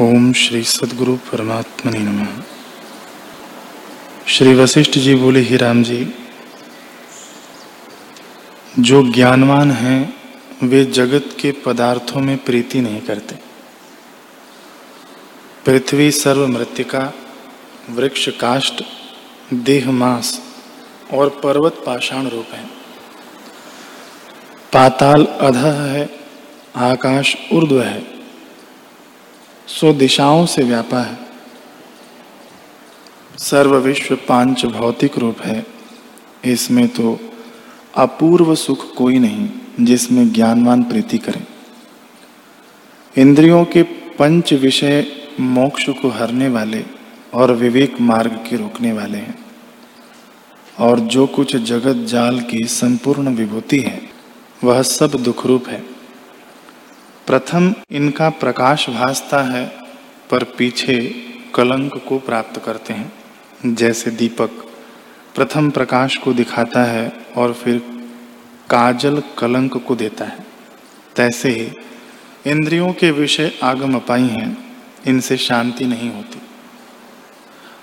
ओम श्री सदगुरु परमात्मा नम। श्री वशिष्ठ जी बोले, ही राम जी, जो ज्ञानवान हैं, वे जगत के पदार्थों में प्रीति नहीं करते। पृथ्वी सर्व मृतिका वृक्ष काष्ट देह मांस और पर्वत पाषाण रूप है। पाताल अध है, आकाश ऊर्ध्व है सो दिशाओं से व्यापा है। सर्व विश्व पाँच भौतिक रूप है। इसमें तो अपूर्व सुख कोई नहीं जिसमें ज्ञानवान प्रीति करें। इंद्रियों के पंच विषय मोक्ष को हरने वाले और विवेक मार्ग के रोकने वाले हैं। और जो कुछ जगत जाल की संपूर्ण विभूति है, वह सब दुख रूप है। प्रथम इनका प्रकाश भासता है, पर पीछे कलंक को प्राप्त करते हैं। जैसे दीपक प्रथम प्रकाश को दिखाता है और फिर काजल कलंक को देता है। तैसे ही इंद्रियों के विषय आगम अपाई हैं, इनसे शांति नहीं होती।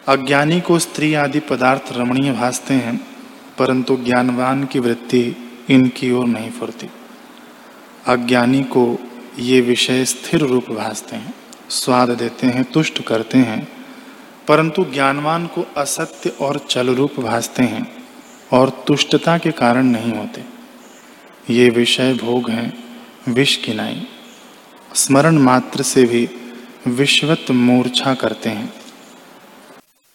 अज्ञानी को स्त्री आदि पदार्थ रमणीय भासते हैं, परंतु ज्ञानवान की वृत्ति इनकी ओर नहीं फुरती। अज्ञानी को ये विषय स्थिर रूप भासते हैं, स्वाद देते हैं, तुष्ट करते हैं, परंतु ज्ञानवान को असत्य और चल रूप भासते हैं और तुष्टता के कारण नहीं होते। ये विषय भोग हैं, विष किनाई स्मरण मात्र से भी विश्वत मूर्छा करते हैं।